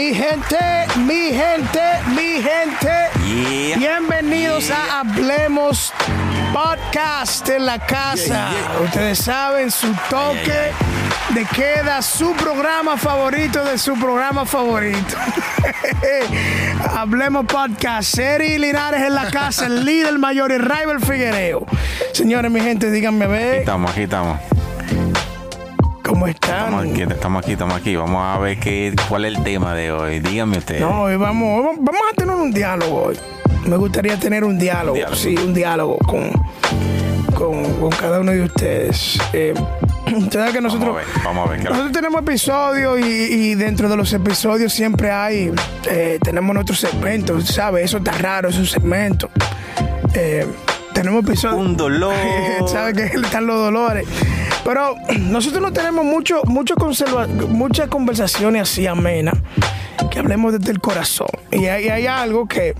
Mi gente, mi gente, mi gente. Bienvenidos a Hablemos Podcast en la casa. Ustedes saben su toque de queda, su programa favorito de su programa favorito. Hablemos Podcast. Seri Linares en la casa, el líder mayor y Rival Figuereo. Señores, mi gente, díganme a ver. Aquí estamos, aquí estamos. ¿Cómo están? Estamos aquí, estamos aquí, estamos aquí. Vamos a ver qué, cuál es el tema de hoy. Díganme ustedes. No, hoy vamos, vamos a tener un diálogo hoy. Me gustaría tener un diálogo, diálogo. sí, un diálogo con, con, con cada uno de ustedes. Eh, ustedes que nosotros, Vamos a ver, vamos a ver qué nosotros tenemos episodios y, y dentro de los episodios siempre hay, eh, tenemos nuestros segmentos, ¿sabes? Eso está raro, es un segmento. Eh, tenemos episodios. Un dolor. ¿Sabe que están los dolores? Pero nosotros no tenemos mucho, mucho conserva- muchas conversaciones así amenas que hablemos desde el corazón. Y hay, hay algo que,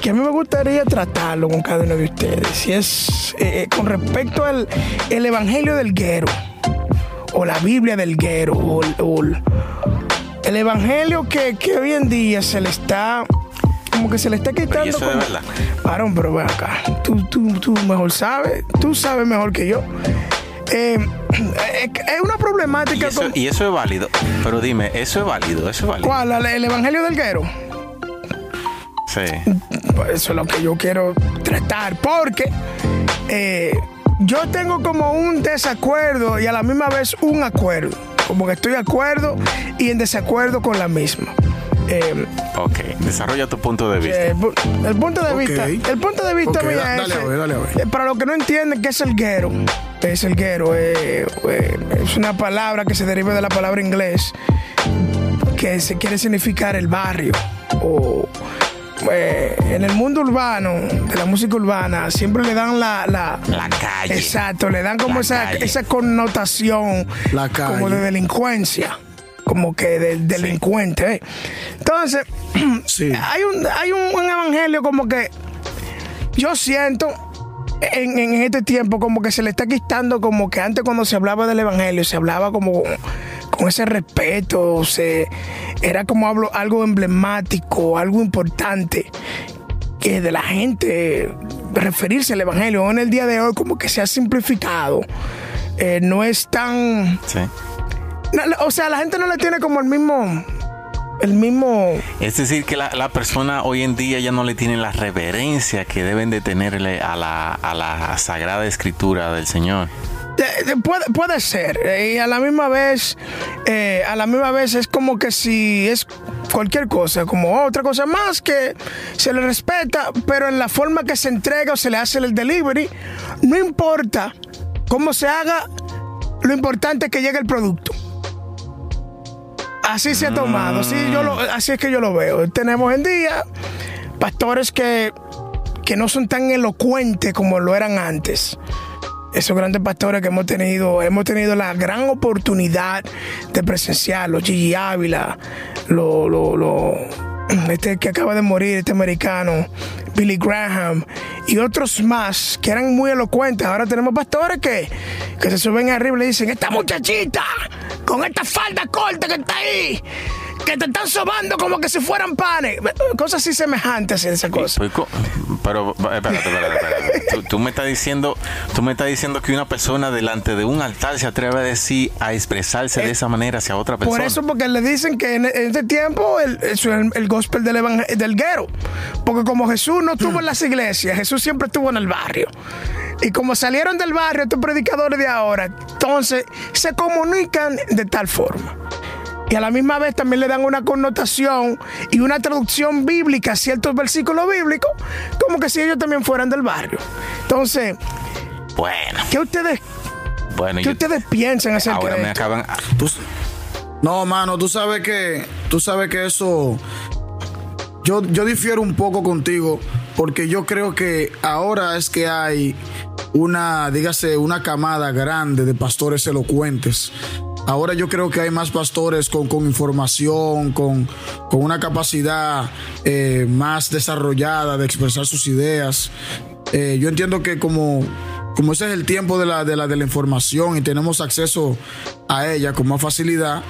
que a mí me gustaría tratarlo con cada uno de ustedes. Y es eh, con respecto al el evangelio del guero, o la Biblia del guero, o, el- o el, el evangelio que, que hoy en día se le está. Como que se le está quitando. ¿y eso de como- verdad? Varón, pero ven acá. Tú, tú, tú mejor sabes. Tú sabes mejor que yo. Eh, es es una Y problemática. eso, con- y eso es válido. Pero dime, ¿eso es válido? ¿Eso es válido? ¿Cuál? ¿El- ¿El evangelio del guero? Sí. Pues eso es lo que yo quiero tratar. Porque eh, yo tengo como un desacuerdo y a la misma vez un acuerdo. Como que estoy de acuerdo y en desacuerdo con la misma. Eh, Ok, desarrolla tu punto de vista. Eh, el, pu- el punto de vista, el punto de vista Ok, mío da- es dale a ese. ver, dale a ver. Eh, Para los que no entienden qué es el guero, es el guero, eh, eh, es una palabra que se deriva de la palabra inglés que se quiere significar el barrio o eh, en el mundo urbano de la música urbana siempre le dan la, la La calle. Exacto, le dan como La esa, calle. esa connotación La calle. como de delincuencia, como que de delincuente. ¿eh? Entonces, Sí. hay un hay un, un evangelio como que yo siento en, en este tiempo como que se le está quitando como que antes cuando se hablaba del evangelio se hablaba como con ese respeto, se era como hablo- algo emblemático, algo importante que de la gente referirse al evangelio en el día de hoy como que se ha simplificado. Eh, no es tan Sí. O sea, la gente no le tiene como el mismo el mismo Es decir, que la, la persona hoy en día ya no le tiene la reverencia que deben de tenerle a la, a la sagrada escritura del Señor. De- de- puede, puede ser eh, y a la misma vez eh, a la misma vez es como que si es cualquier cosa como otra cosa más que se le respeta pero en la forma que se entrega o se le hace el delivery no importa cómo se haga lo importante es que llegue el producto así se ha tomado así es que yo lo veo tenemos en día pastores que que no son tan elocuentes como lo eran antes esos grandes pastores que hemos tenido, hemos tenido la gran oportunidad de presenciarlos, Gigi Ávila, lo, lo, lo- este que acaba de morir, este americano, Billy Graham, y otros más que eran muy elocuentes. Ahora tenemos pastores que, que se suben arriba y le dicen, esta muchachita, con esta falda corta que está ahí, que te están sobando como que si fueran panes. Cosas así semejantes esa cosa. Pues, Pero, espérate, espérate, espérate. Tú, tú me estás diciendo, tú me estás diciendo que una persona delante de un altar se atreve a decir, a expresarse de esa manera hacia otra persona. Por eso, porque le dicen que en, este tiempo el, el, el gospel del, evang- del guero. Porque como Jesús no estuvo en las iglesias, Jesús siempre estuvo en el barrio. Y como salieron del barrio estos predicadores de ahora, entonces se comunican de tal forma. Y a la misma vez también le dan una connotación y una traducción bíblica a ciertos versículos bíblicos, como que si ellos también fueran del barrio. Entonces, Bueno, ¿qué ustedes, bueno, qué yo- ustedes piensan acerca ahora de me esto? acaban. Tú- no, mano, tú sabes que tú sabes que eso yo yo difiero un poco contigo porque yo creo que ahora es que hay una, dígase, una camada grande de pastores elocuentes. Ahora yo creo que hay más pastores con, con información, con, con una capacidad eh, más desarrollada de expresar sus ideas. Eh, yo entiendo que como, como ese es el tiempo de la, de, la, de la información y tenemos acceso a ella con más facilidad,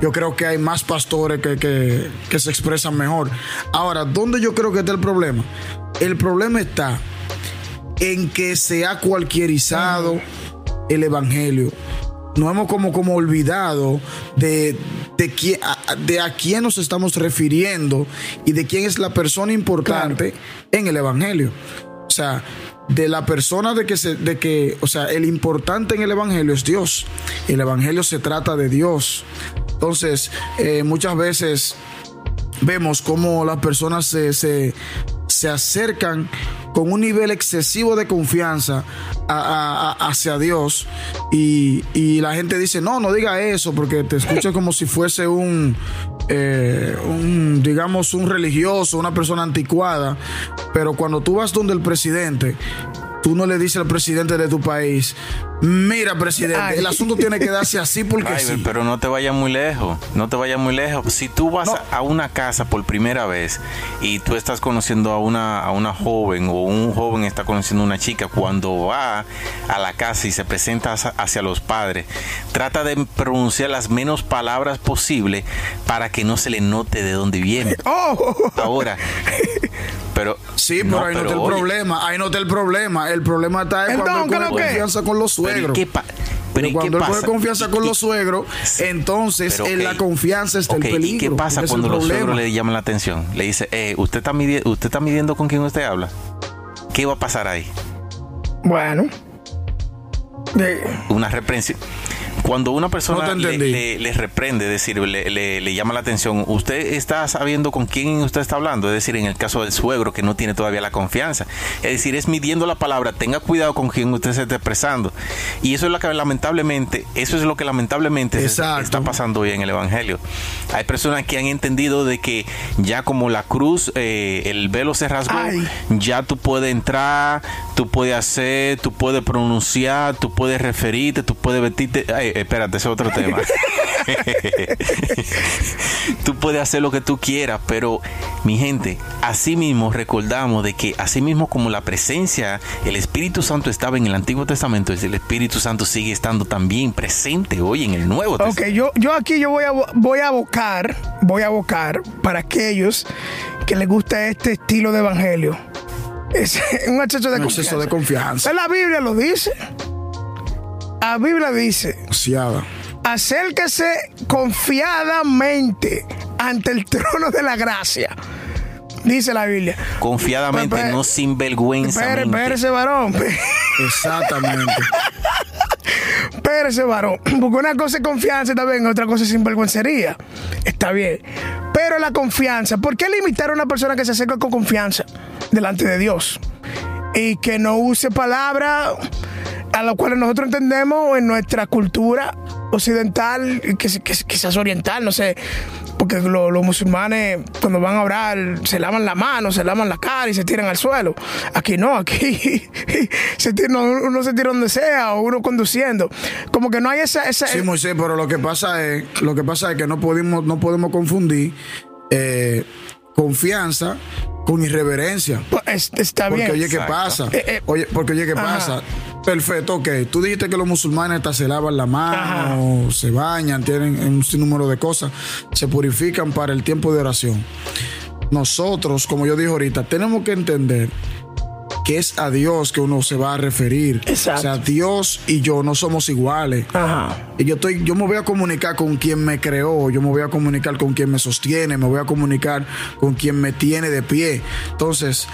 yo creo que hay más pastores que, que, que se expresan mejor. Ahora, ¿dónde yo creo que está el problema? El problema está en que se ha cualquierizado el evangelio. No hemos como, como olvidado de, de, de a quién nos estamos refiriendo y de quién es la persona importante en el evangelio. O sea, de la persona de que se, de que, o sea, el importante en el evangelio es Dios. El evangelio se trata de Dios. Entonces, eh, muchas veces vemos cómo las personas se, se, se acercan con un nivel excesivo de confianza a, hacia Dios y, la gente dice, no, no diga eso porque te escucha como si fuese un, eh, un, digamos, un religioso, una persona anticuada, pero cuando tú vas donde el presidente, tú no le dices al presidente de tu país, mira presidente, Ay. el asunto tiene que darse así porque Ay, sí. Pero no te vayas muy lejos, no te vayas muy lejos. Si tú vas No. a una casa por primera vez y tú estás conociendo a una, a una joven o un joven está conociendo a una chica, cuando va a la casa y se presenta hacia- los padres, trata de pronunciar las menos palabras posible para que no se le note de dónde viene. Oh, Ahora, pero... Sí, pero no, ahí no está el oye, problema, ahí no está el problema. El problema está en cuando confianza con los pero ¿y suegros. qué Pero pero ¿y qué cuando él coge pasa? confianza con los suegros, entonces Pero, en la confianza está Ok, el peligro. ¿Y qué pasa es cuando los suegros le llaman la atención? Le dice, eh, ¿usted, está midi- ¿usted está midiendo con quién usted habla? ¿Qué va a pasar ahí? bueno. De- Una reprensión. Cuando una No persona te le, entendí. le- le reprende, es decir, le, llama la atención, usted está sabiendo con quién usted está hablando, es decir, en el caso del suegro que no tiene todavía la confianza, es decir, es midiendo la palabra, tenga cuidado con quién usted se está expresando. Y eso es lo que lamentablemente, eso es lo que lamentablemente se- está pasando hoy en el Evangelio. Hay personas que han entendido de que ya como la cruz, eh, el velo se rasgó, Ay. ya tú puedes entrar, tú puedes hacer, tú puedes pronunciar, tú puedes referirte, tú puedes vestirte. Ay, espérate, ese es otro tema. tú puedes hacer lo que tú quieras, pero mi gente, así mismo recordamos de que así mismo como la presencia, el Espíritu Santo estaba en el Antiguo Testamento, el Espíritu Santo sigue estando también presente hoy en el Nuevo Ok, Testamento. yo, yo aquí yo voy a, voy a abocar, voy a abocar para aquellos que les gusta este estilo de evangelio. Es un exceso de Un confianza. exceso de confianza. La Biblia lo dice. La Biblia dice, acérquese confiadamente ante el trono de la gracia. Dice la Biblia. Confiadamente, no sin vergüenza. Espere, espérese, varón. Exactamente. Espérese, varón. Porque una cosa es confianza está bien, otra cosa es sinvergüencería. Está bien. Pero la confianza, ¿por qué limitar a una persona que se acerca con confianza delante de Dios? Y que no use palabras a las cuales nosotros entendemos en nuestra cultura occidental, quizás oriental, no sé. Porque lo- los musulmanes cuando van a orar se lavan la mano, se lavan la cara y se tiran al suelo. Aquí no, aquí se tira- uno se tira donde sea o uno conduciendo. Como que no hay esa... esa Sí, Moisés, pero lo que pasa es, lo que pasa es que no podemos, no podemos confundir eh, confianza con irreverencia. Pues, es- está Porque bien. oye, ¿qué pasa? Eh, eh. Oye, porque oye, ¿qué Ajá. pasa? Perfecto, ok. Tú dijiste que los musulmanes hasta se lavan la mano, se bañan, tienen un sinnúmero de cosas, se purifican para el tiempo de oración. Nosotros, como yo dije ahorita, tenemos que entender que es a Dios que uno se va a referir. Exacto. O sea, Dios y yo no somos iguales. Ajá. Y yo estoy, yo me voy a comunicar con quien me creó, yo me voy a comunicar con quien me sostiene, me voy a comunicar con quien me tiene de pie. Entonces,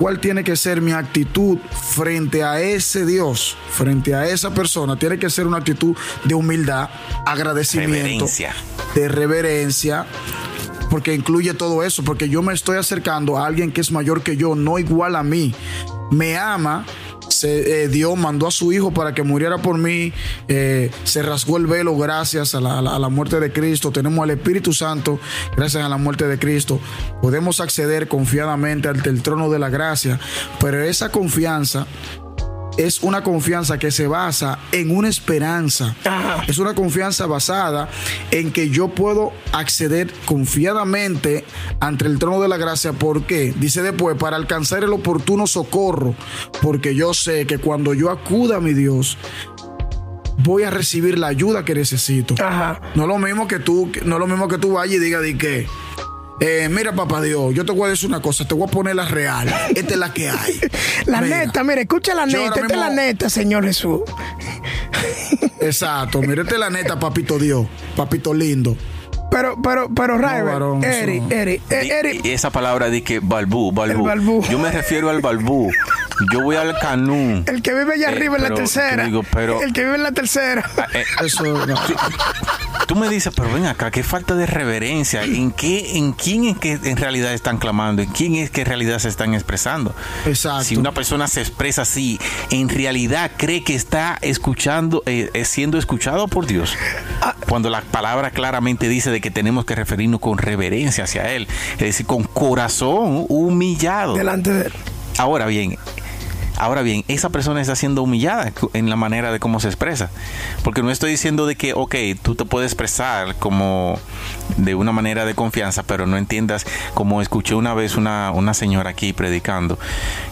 ¿cuál tiene que ser mi actitud frente a ese Dios, frente a esa persona? Tiene que ser una actitud de humildad, agradecimiento, Reverencia. de reverencia. Porque incluye todo eso, porque yo me estoy acercando a alguien que es mayor que yo, no igual a mí. Me ama, se, eh, Dios mandó a su hijo para que muriera por mí, eh, se rasgó el velo gracias a la, a la- muerte de Cristo, tenemos al Espíritu Santo gracias a la muerte de Cristo, podemos acceder confiadamente ante el trono de la gracia, pero esa confianza es una confianza que se basa en una esperanza. Ajá. Es una confianza basada en que yo puedo acceder confiadamente ante el trono de la gracia. ¿Por qué? Dice después, para alcanzar el oportuno socorro. Porque yo sé que cuando yo acuda a mi Dios, voy a recibir la ayuda que necesito. Ajá. No es lo mismo que tú, no es lo mismo que tú vayas y digas de que, eh, mira papá Dios, yo te voy a decir una cosa, te voy a poner la real, esta es la que hay. La Mira, neta, mira, escucha la yo neta, esta es la neta, Señor Jesús. Exacto, mira, esta es la neta, papito Dios, papito lindo. Pero, pero, pero, Eri, no. Eri, Eri, y esa palabra de que balbú, balbú. Balbú. Yo me refiero al balbú. Yo voy al canú. el que vive allá Eh, arriba en la tercera. te digo, pero- el que vive en la tercera. Ah, eh, Eso no. Tú me dices, pero ven acá, qué falta de reverencia. ¿En qué, en quién es que en realidad están clamando? ¿En quién es que en realidad se están expresando? Exacto. Si una persona se expresa así, en realidad cree que está escuchando, eh, eh, siendo escuchado por Dios. Cuando la palabra claramente dice de que tenemos que referirnos con reverencia hacia Él, es decir, con corazón humillado. delante de él. Ahora bien, ahora bien, esa persona está siendo humillada en la manera de cómo se expresa. Porque no estoy diciendo de que, ok, tú te puedes expresar como de una manera de confianza, pero no entiendas, como escuché una vez una, una señora aquí predicando,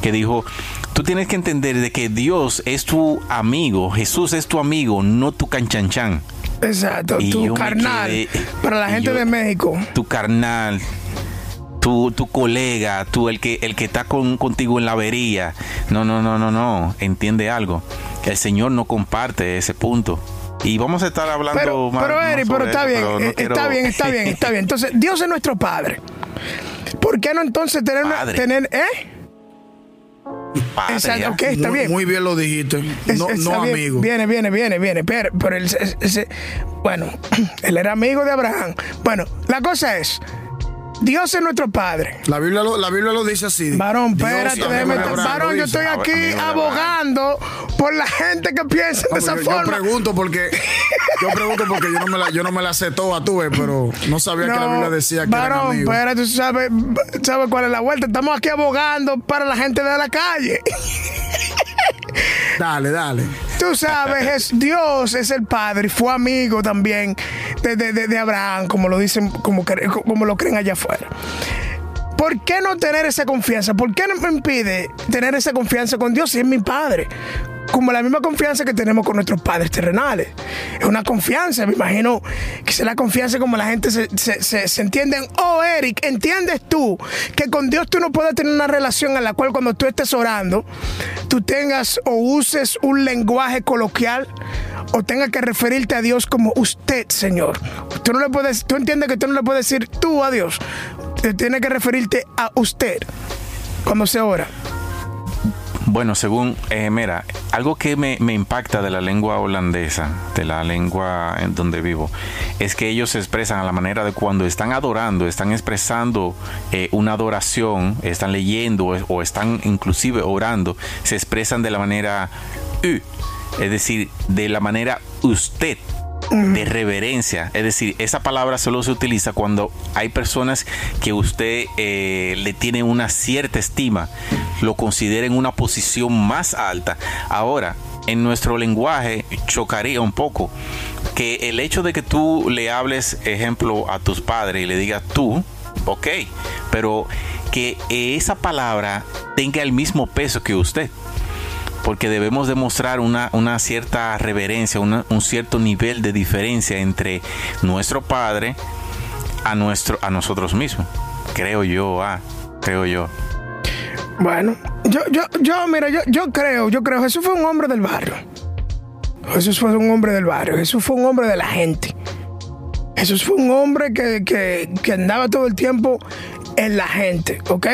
que dijo, tú tienes que entender de que Dios es tu amigo, Jesús es tu amigo, no tu canchanchan. Exacto, Y tu carnal. quedé- para la gente yo- de México. tu carnal, tu, tu colega, tú el que el que está con, contigo en la avería. No, no, no, no, no. Entiende algo. El Señor no comparte ese punto. Y vamos a estar hablando Pero, más. pero más Eri, sobre pero está eso, bien, pero no eh, quiero- está bien, está bien, está bien. Entonces, Dios es nuestro Padre. ¿Por qué no entonces tener, una- Padre. tener eh? Padre, Exacto, ya. ok, está muy, bien. muy bien lo dijiste. Es- No, bien. amigo. Viene, viene, viene, viene. Pero, pero él, ese- ese- bueno, él era amigo de Abraham. Bueno, la cosa es, Dios es nuestro Padre. La Biblia lo, la Biblia lo dice así. Varón, espérate, Abraham, varón, yo estoy aquí abogando por la gente que piensa de esa porque yo, forma. pregunto porque yo pregunto porque yo no me la yo no me la sé toda tuve, pero no sabía que la Biblia decía que varón, espérate, tú sabes, sabes cuál es la vuelta. Estamos aquí abogando para la gente de la calle. Dale, dale. Tú sabes, es, Dios es el Padre y fue amigo también de, de- de- Abraham, como lo dicen, como, como lo creen allá afuera. ¿Por qué no tener esa confianza? ¿Por qué no me impide tener esa confianza con Dios si es mi Padre? Como la misma confianza que tenemos con nuestros padres terrenales. Es una confianza, me imagino que es la confianza como la gente se, se, entienden. Oh, Eric, ¿entiendes tú que con Dios tú no puedes tener una relación en la cual cuando tú estés orando, tú tengas o uses un lenguaje coloquial o tengas que referirte a Dios como usted, Señor? Tú no le puedes, tú entiendes que tú no le puedes decir tú a Dios. Te tienes que referirte a usted cuando se ora. Bueno, según, eh, mira, algo que me, me impacta de la lengua holandesa, de la lengua en donde vivo, es que ellos se expresan a la manera de cuando están adorando, están expresando eh, una adoración, están leyendo o, o están inclusive orando, se expresan de la manera u, es decir, de la manera usted de reverencia. Es decir, esa palabra solo se utiliza cuando hay personas que usted eh, le tiene una cierta estima, lo considera en una posición más alta. Ahora, en nuestro lenguaje chocaría un poco que el hecho de que tú le hables, ejemplo, a tus padres y le digas tú, ok, pero que esa palabra tenga el mismo peso que usted porque debemos demostrar una, una cierta reverencia, una- un cierto nivel de diferencia entre nuestro Padre a, nuestro, a nosotros mismos. Creo yo, ah, creo yo. Bueno, yo, yo, yo, mira, yo, yo creo, yo creo, Jesús fue un hombre del barrio. Jesús fue un hombre del barrio, Jesús fue un hombre de la gente. Jesús fue un hombre que, que- que andaba todo el tiempo en la gente, ¿ok?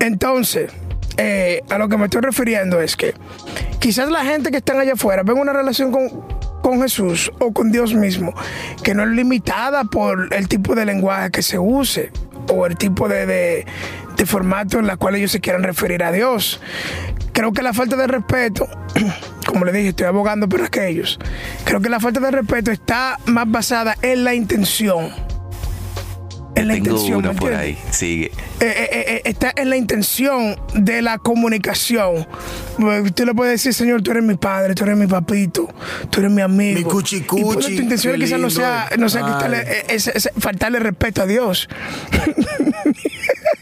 Entonces, eh, a lo que me estoy refiriendo es que quizás la gente que están allá afuera ven una relación con, con Jesús o con Dios mismo que no es limitada por el tipo de lenguaje que se use o el tipo de, de- formato en la cual ellos se quieran referir a Dios. Creo que la falta de respeto, como le dije, estoy abogando por aquellos, creo que la falta de respeto está más basada en la intención. En la Tengo intención, una ¿me por ahí, sigue. eh, eh, eh, está en la intención de la comunicación. Usted le puede decir, Señor, tú eres mi padre, tú eres mi papito, tú eres mi amigo. Mi cuchi, Y cuchi, tu intención quizás no sea, no sea faltarle respeto a Dios.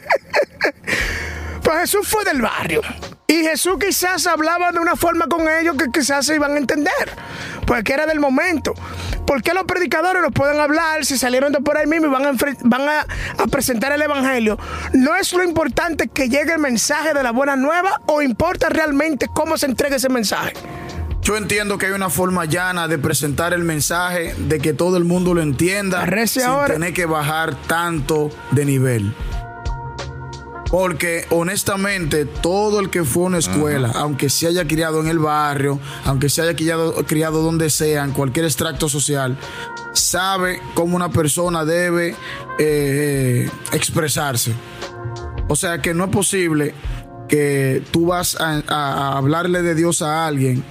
Pues Jesús fue del barrio. Y Jesús quizás hablaba de una forma con ellos que quizás se iban a entender. Porque era del momento. ¿Por qué los predicadores no pueden hablar si salieron de por ahí mismo y van, a, van a, a, presentar el evangelio? ¿No es lo importante que llegue el mensaje de la buena nueva o importa realmente cómo se entrega ese mensaje? Yo entiendo que hay una forma llana de presentar el mensaje, de que todo el mundo lo entienda, Arrece sin ahora. tener que bajar tanto de nivel. Porque honestamente, todo el que fue a una escuela, aunque se haya criado en el barrio, aunque se haya criado, criado donde sea, en cualquier extracto social, sabe cómo una persona debe eh, expresarse. O sea que no es posible que tú vas a, a- a hablarle de Dios a alguien,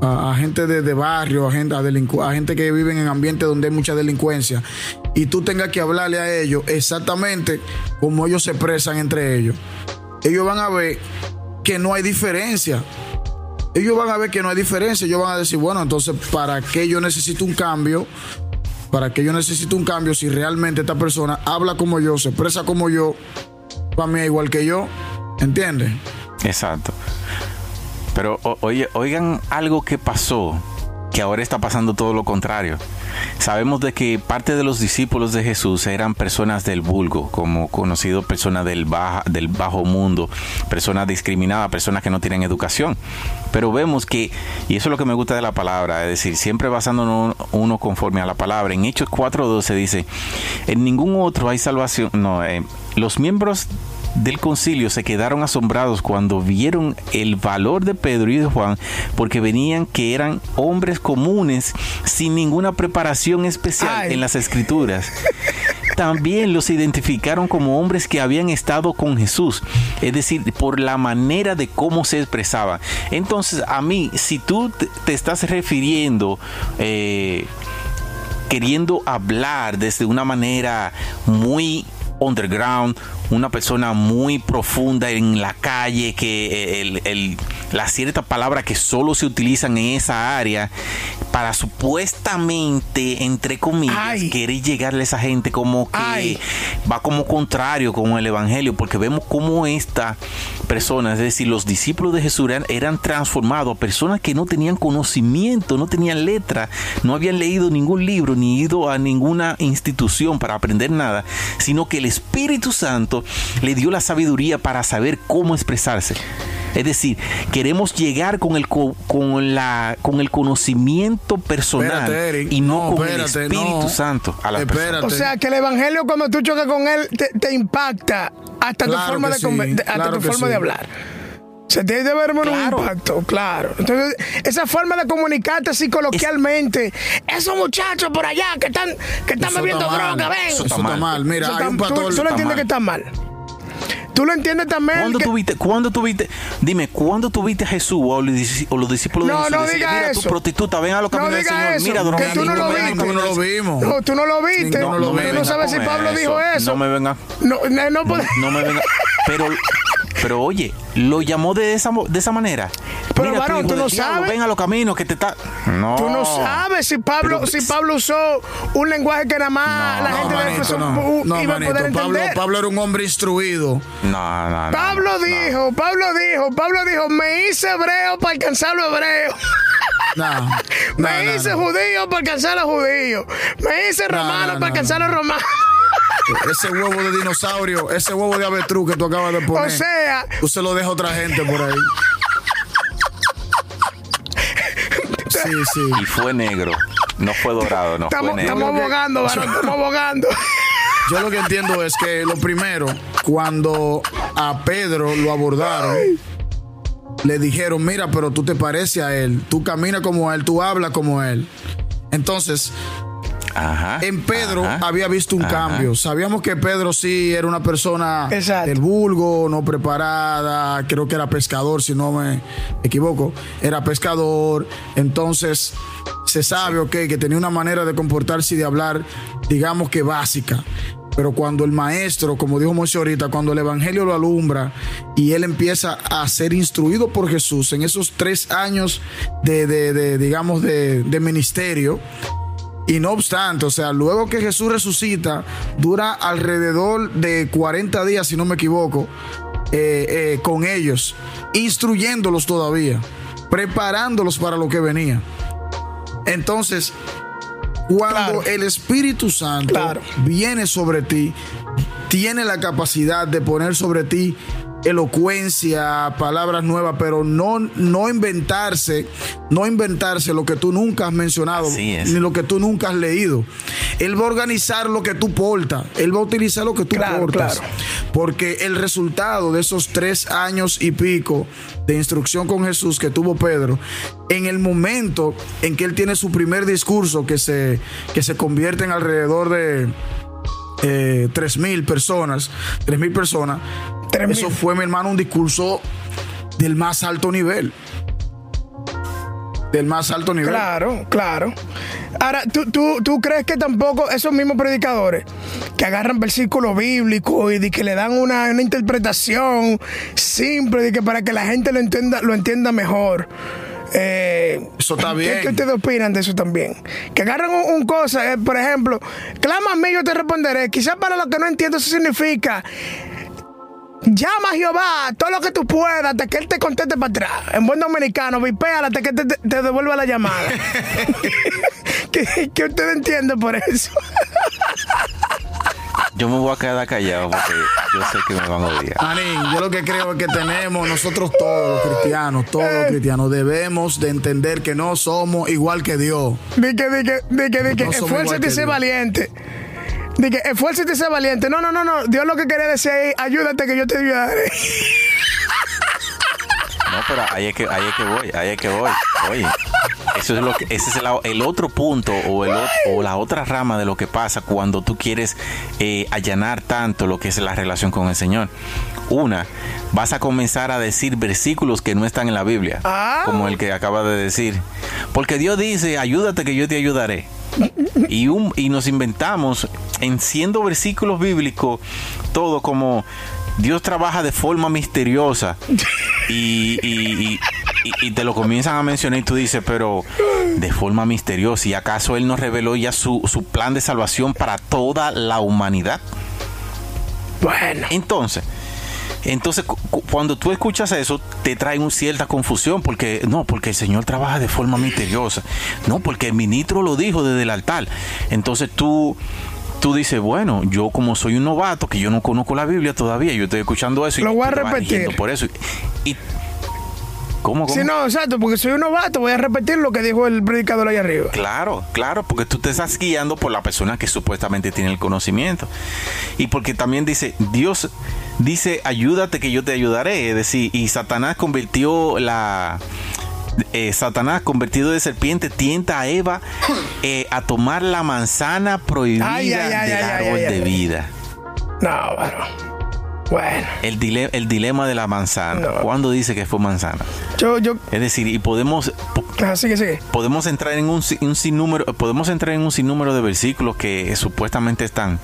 a, gente de, de barrio, a gente, a, delincu- a gente que viven en ambientes donde hay mucha delincuencia, y tú tengas que hablarle a ellos exactamente como ellos se expresan entre ellos. Ellos van a ver que no hay diferencia. Ellos van a ver que no hay diferencia. Ellos van a decir, bueno, entonces, ¿para qué yo necesito un cambio? ¿Para qué yo necesito un cambio si realmente esta persona habla como yo, se expresa como yo, para mí es igual que yo? ¿Entiendes? Exacto. Pero oye, oigan algo que pasó, que ahora está pasando todo lo contrario. Sabemos de que parte de los discípulos de Jesús eran personas del vulgo, como conocido personas del, baja, del bajo mundo, personas discriminadas, personas que no tienen educación. Pero vemos que, y eso es lo que me gusta de la palabra, es decir, siempre basándonos uno conforme a la palabra. En Hechos 4.12 dice, en ningún otro hay salvación. No, eh, los miembros del concilio se quedaron asombrados cuando vieron el valor de Pedro y de Juan porque venían que eran hombres comunes sin ninguna preparación especial Ay. en las escrituras. También los identificaron como hombres que habían estado con Jesús, es decir, por la manera de cómo se expresaban. Entonces, a mí, si tú te- te estás refiriendo eh, queriendo hablar desde una manera muy underground, una persona muy profunda en la calle, que eh, el, el- la cierta palabra que solo se utilizan en esa área para supuestamente, entre comillas, Ay. querer llegarle a esa gente como que Ay. va como contrario con el evangelio, porque vemos cómo esta persona, es decir, los discípulos de Jesús eran, eran transformados, personas que no tenían conocimiento, no tenían letra, no habían leído ningún libro ni ido a ninguna institución para aprender nada, sino que el Espíritu Santo le dio la sabiduría para saber cómo expresarse. Es decir, queremos llegar con el, co- con la, con el conocimiento personal Espérate, Eric. y no, No, con espérate, el Espíritu no. Santo a la Espérate. persona. O sea, que el evangelio cuando tú chocas con él te, te impacta hasta Claro tu forma, que de, sí, hasta claro tu que forma sí. de hablar. Se te debe haber un impacto, claro. Entonces, esa forma de comunicarte así coloquialmente, esos muchachos por allá que están, que están Eso bebiendo está droga, ven. Eso está está mal. mal. Mira, Eso hay está- un tú, pastor. tú lo está entiendes que está mal. Tú lo entiendes también. ¿Cuándo que- tuviste, ¿Cuándo tuviste, dime, ¿cuándo tuviste a Jesús o o los discípulos de No, Jesús? no decirle, diga mira, eso. tu prostituta, ven a los no caminos del digas Señor. eso, Mira, que drogadicto, tú no lo a viste. Ninguno lo vimos. No, tú no lo viste. Ninguno lo tú vimos. no sabes si Pablo dijo eso. No me venga. No, no, no No me venga. Pero, pero oye, lo llamó de esa, mo- de esa manera. Pero, Mira, varón, tú no diablo, sabes. Ven a los caminos que te está. No. Tú no sabes si Pablo, Pero- si Pablo usó un lenguaje que nada más No, la no, gente de manito, no. No, iba a manito. poder Pablo, entender. Pablo era un hombre instruido. No, no, no. Pablo no. dijo, Pablo dijo, Pablo dijo, me hice hebreo para alcanzar los hebreos. No, no, me no, hice no. judío para alcanzar a los judíos. Me hice No, romano no, para no, alcanzar a los romanos. Ese huevo de dinosaurio, ese huevo de avestruz que tú acabas de poner. O sea, Tú se lo dejas a otra gente por ahí. Sí, sí. Y fue negro. No fue dorado, no estamos, fue negro. estamos abogando, varón, estamos abogando. Yo lo que entiendo es que lo primero, cuando a Pedro lo abordaron, le dijeron, mira, pero tú te pareces a él, tú caminas como él, tú hablas como él. Entonces, Ajá. en Pedro ajá, había visto un ajá. cambio. Sabíamos que Pedro sí era una persona Exacto. del vulgo, no preparada, creo que era pescador, si no me equivoco. Era pescador, entonces se sabe, ok, que tenía una manera de comportarse y de hablar, digamos que básica. Pero cuando el maestro, como dijo Moisés ahorita, cuando el evangelio lo alumbra y él empieza a ser instruido por Jesús en esos tres años de, de- de, digamos, de, de ministerio, y no obstante, o sea, luego que Jesús resucita, dura alrededor de 40 días, si no me equivoco, eh, eh, con ellos, instruyéndolos todavía, preparándolos para lo que venía. Entonces, cuando Claro. el Espíritu Santo Claro. viene sobre ti, tiene la capacidad de poner sobre ti elocuencia, palabras nuevas, pero no, no inventarse, no inventarse lo que tú nunca has mencionado, ni lo que tú nunca has leído. Él va a organizar lo que tú portas, él va a utilizar lo que tú Claro, portas. claro. Porque el resultado de esos tres años y pico de instrucción con Jesús que tuvo Pedro, en el momento en que él tiene su primer discurso que se, que se convierte en alrededor de eh, tres mil personas, tres mil personas, Eso fue, mi hermano, un discurso del más alto nivel. Del más alto nivel. Claro, claro. Ahora, ¿tú, tú, tú crees que tampoco esos mismos predicadores que agarran versículos bíblicos y de que le dan una, una interpretación simple de que para que la gente lo entienda, lo entienda mejor? eh, Eso está ¿qué- bien. ¿Qué ustedes opinan de eso también? Que agarran un, un cosa, eh, por ejemplo, clama a mí, yo te responderé. Quizás para los que no entiendo eso significa Llama a Jehová todo lo que tú puedas hasta que Él te conteste para atrás. En buen dominicano, vipéala hasta que te, te- devuelva la llamada. ¿Qué, qué usted entiende por eso? Yo me voy a quedar callado porque yo sé que me van a odiar. Manín, yo lo que creo es que tenemos nosotros todos los cristianos, todos los cristianos, debemos de entender que no somos igual que Dios. Di que, di que, di que, di que, No esfuérzate y sé Dios. valiente. Di que, esfuérzate y sé valiente. No, no, no, no. Dios lo que quería decir es, ayúdate que yo te ayudaré. No, pero ahí es que, ahí es que voy, ahí es que voy. Oye, eso es lo que, ese es el, el otro punto o, el, ot- o la otra rama de lo que pasa cuando tú quieres eh, allanar tanto lo que es la relación con el Señor. Una, vas a comenzar a decir versículos que no están en la Biblia, Ah. como el que acaba de decir. Porque Dios dice, ayúdate que yo te ayudaré. Y, un, y nos inventamos en siendo versículos bíblicos todo como Dios trabaja de forma misteriosa y, y- y- y- y te lo comienzan a mencionar y tú dices, pero de forma misteriosa, ¿y acaso Él nos reveló ya su, su plan de salvación para toda la humanidad? Bueno. Entonces, entonces cu- cu- cuando tú escuchas eso, te trae una cierta confusión, porque no, porque el Señor trabaja de forma misteriosa, no, porque el ministro lo dijo desde el altar. Entonces tú, tú dices, bueno, yo como soy un novato, que yo no conozco la Biblia todavía, yo estoy escuchando eso y Lo voy a repetir. por eso. Y, ¿Cómo, cómo? Sí, no, exacto, porque soy un novato, voy a repetir lo que dijo el predicador ahí arriba. Claro, claro, porque tú te estás guiando por la persona que supuestamente tiene el conocimiento. Y porque también dice, Dios dice, ayúdate que yo te ayudaré. Es decir, y Satanás convirtió la... eh, Satanás convertido de serpiente tienta a Eva eh, a tomar la manzana prohibida Ay, ay, ay, del árbol de vida. No, bueno. Bueno, El, dile- el dilema de la manzana. No. ¿Cuándo dice que fue manzana? yo, yo, Es decir, y podemos, ah, sigue, sigue. podemos entrar en un, un sinnúmero podemos entrar en un sinnúmero de versículos que eh, supuestamente están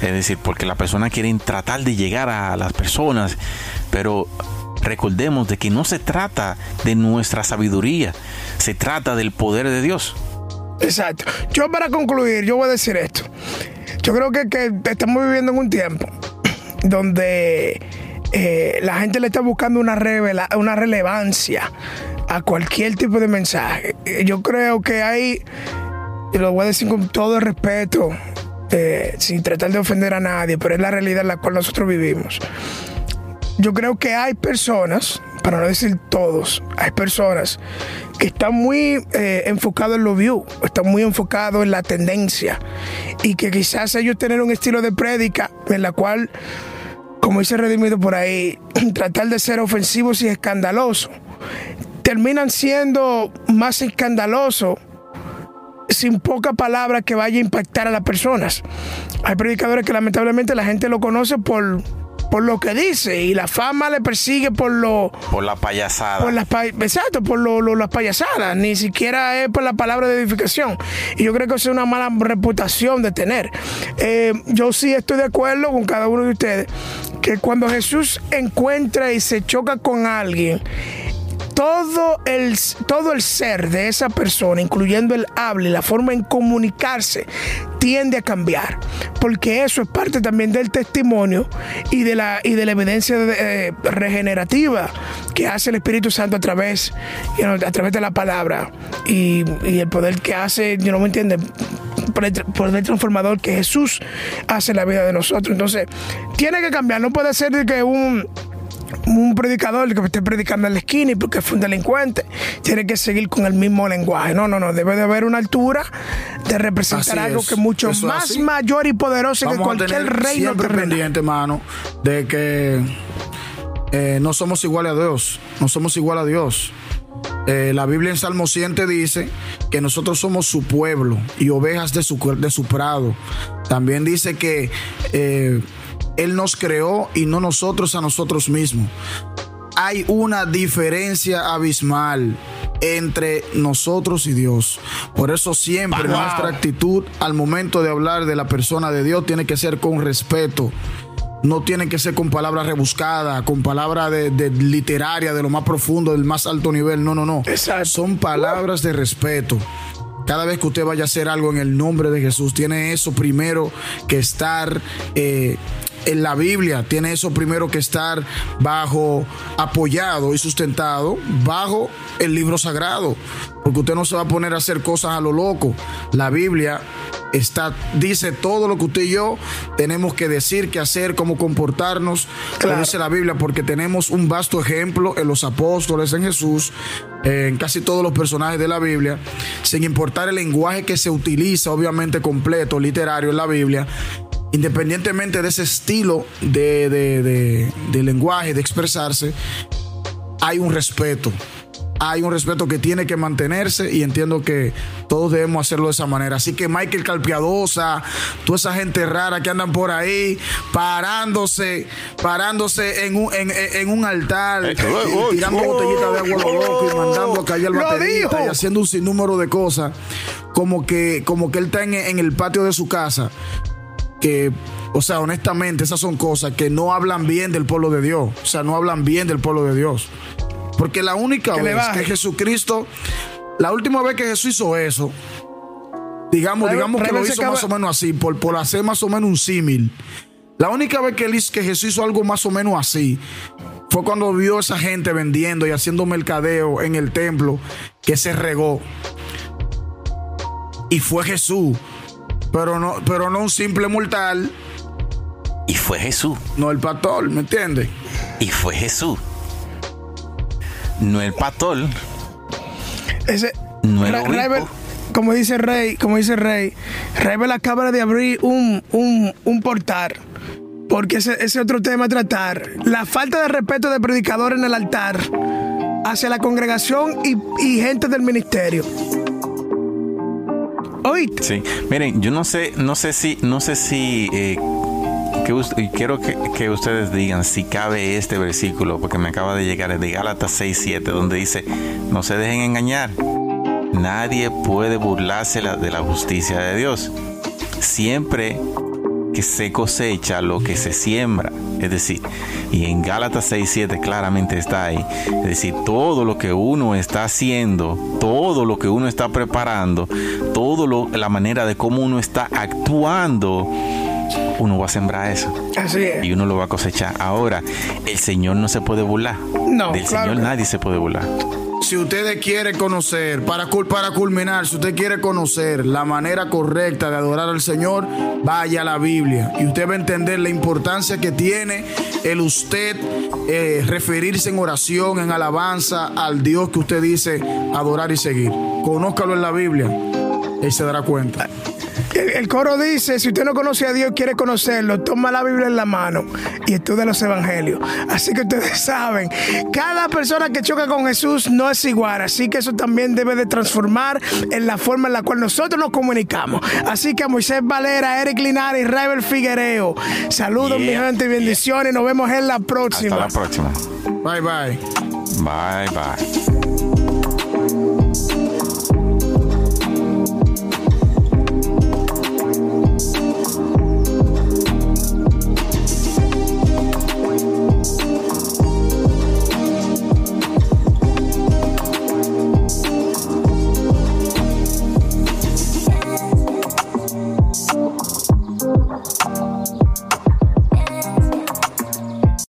es decir porque la persona quiere tratar de llegar a las personas pero recordemos de que no se trata de nuestra sabiduría se trata del poder de Dios Exacto. Yo para concluir, yo voy a decir esto. Yo creo que, que estamos viviendo en un tiempo donde eh, la gente le está buscando una, revela- una relevancia a cualquier tipo de mensaje. Eh, Yo creo que hay, y lo voy a decir con todo respeto, eh, sin tratar de ofender a nadie, pero es la realidad en la cual nosotros vivimos. Yo creo que hay personas, para no decir todos, hay personas que están muy eh, enfocados en lo view, están muy enfocados en la tendencia y que quizás ellos tienen un estilo de prédica en la cual, como dice Redimido por ahí, tratar de ser ofensivos y escandalosos, terminan siendo más escandalosos sin poca palabra que vaya a impactar a las personas. Hay predicadores que lamentablemente la gente lo conoce por, por lo que dice y la fama le persigue por lo por la payasada por las exacto, por lo, lo- las payasadas, ni siquiera es por la palabra de edificación. Y yo creo que eso es una mala reputación de tener. Eh, yo sí estoy de acuerdo con cada uno de ustedes que cuando Jesús encuentra y se choca con alguien, todo el, todo el ser de esa persona, incluyendo el habla y la forma en comunicarse, tiende a cambiar. Porque eso es parte también del testimonio y de la, y de la evidencia eh, regenerativa que hace el Espíritu Santo a través, a través de la palabra y, el poder que hace, yo no me entiende, poder transformador que Jesús hace en la vida de nosotros. Entonces, tiene que cambiar. No puede ser que un un predicador que esté predicando en la esquina y porque fue un delincuente, tiene que seguir con el mismo lenguaje. No, no, no, debe de haber una altura de representar algo que es mucho más mayor y poderoso que cualquier reino siempre pendiente, hermano, de que eh, no somos iguales a Dios, no somos igual a Dios. Eh, la Biblia en Salmo 100 dice que nosotros somos su pueblo y ovejas de su, de su prado. También dice que eh, él nos creó y no nosotros a nosotros mismos. Hay una diferencia abismal entre nosotros y Dios. Por eso siempre nuestra actitud al momento de hablar de la persona de Dios tiene que ser con respeto. No tiene que ser con palabras rebuscadas, con palabras de, de, literaria, de lo más profundo, del más alto nivel. No, no, no. Son palabras de respeto. Cada vez que usted vaya a hacer algo en el nombre de Jesús, tiene eso primero que estar eh, en la Biblia tiene eso primero que estar bajo, apoyado y sustentado bajo el libro sagrado. Porque usted no se va a poner a hacer cosas a lo loco. La Biblia está, dice todo lo que usted y yo tenemos que decir, que hacer, cómo comportarnos. Claro. dice la Biblia, porque tenemos un vasto ejemplo en los apóstoles, en Jesús, en casi todos los personajes de la Biblia, sin importar el lenguaje que se utiliza, obviamente completo, literario en la Biblia independientemente de ese estilo de, lenguaje, de expresarse, hay un respeto. Hay un respeto que tiene que mantenerse y entiendo que todos debemos hacerlo de esa manera. Así que Michael Calpiadosa, toda esa gente rara que andan por ahí, parándose, parándose en un, en, un altar, eh, tirando botellitas de agua lo loco y mandando a caer al baterista y haciendo un sinnúmero de cosas, como que, como que él está en el patio de su casa que, o sea, honestamente, esas son cosas que no hablan bien del pueblo de Dios. O sea, no hablan bien del pueblo de Dios. Porque la única vez que Jesucristo, la última vez que Jesús hizo eso, digamos, digamos que lo hizo más o menos así, por, por hacer más o menos un símil. La única vez que, él, que Jesús hizo algo más o menos así fue cuando vio a esa gente vendiendo y haciendo mercadeo en el templo que se regó. Y fue Jesús pero no, pero no un simple mortal. Y fue Jesús. No el pastor, ¿me entiendes? Y fue Jesús. No el pastor. Ese. No el como dice Rey, como dice Rey, Rey acaba de abrir un, un, un portal. Porque ese es otro tema a tratar. La falta de respeto de predicador en el altar hacia la congregación y, y gente del ministerio. Sí, miren, yo no sé, no sé si, no sé si eh, quiero que, ustedes digan si cabe este versículo, porque me acaba de llegar de Gálatas 6, 7, donde dice, no se dejen engañar, nadie puede burlarse de la justicia de Dios. Siempre que se cosecha lo que se siembra. Es decir, y en Gálatas 6.7 claramente está ahí. Es decir, todo lo que uno está haciendo, todo lo que uno está preparando, todo lo, la manera de cómo uno está actuando, uno va a sembrar eso. Así es. Y uno lo va a cosechar. Ahora, el Señor no se puede burlar. No. Del Señor nadie se puede burlar si usted quiere conocer, para, culminar, si usted quiere conocer la manera correcta de adorar al Señor, vaya a la Biblia y usted va a entender la importancia que tiene el usted eh, referirse en oración, en alabanza al Dios que usted dice adorar y seguir. Conózcalo en la Biblia y se dará cuenta. El, coro dice, si usted no conoce a Dios, quiere conocerlo, toma la Biblia en la mano y estudia los evangelios. Así que ustedes saben, cada persona que choca con Jesús no es igual, así que eso también debe de transformar en la forma en la cual nosotros nos comunicamos. Así que a Moisés Valera, Eric Linares, Rebel Figuereo, saludos mi gente y bendiciones, nos vemos en la próxima. Hasta la próxima. Bye bye. Bye bye.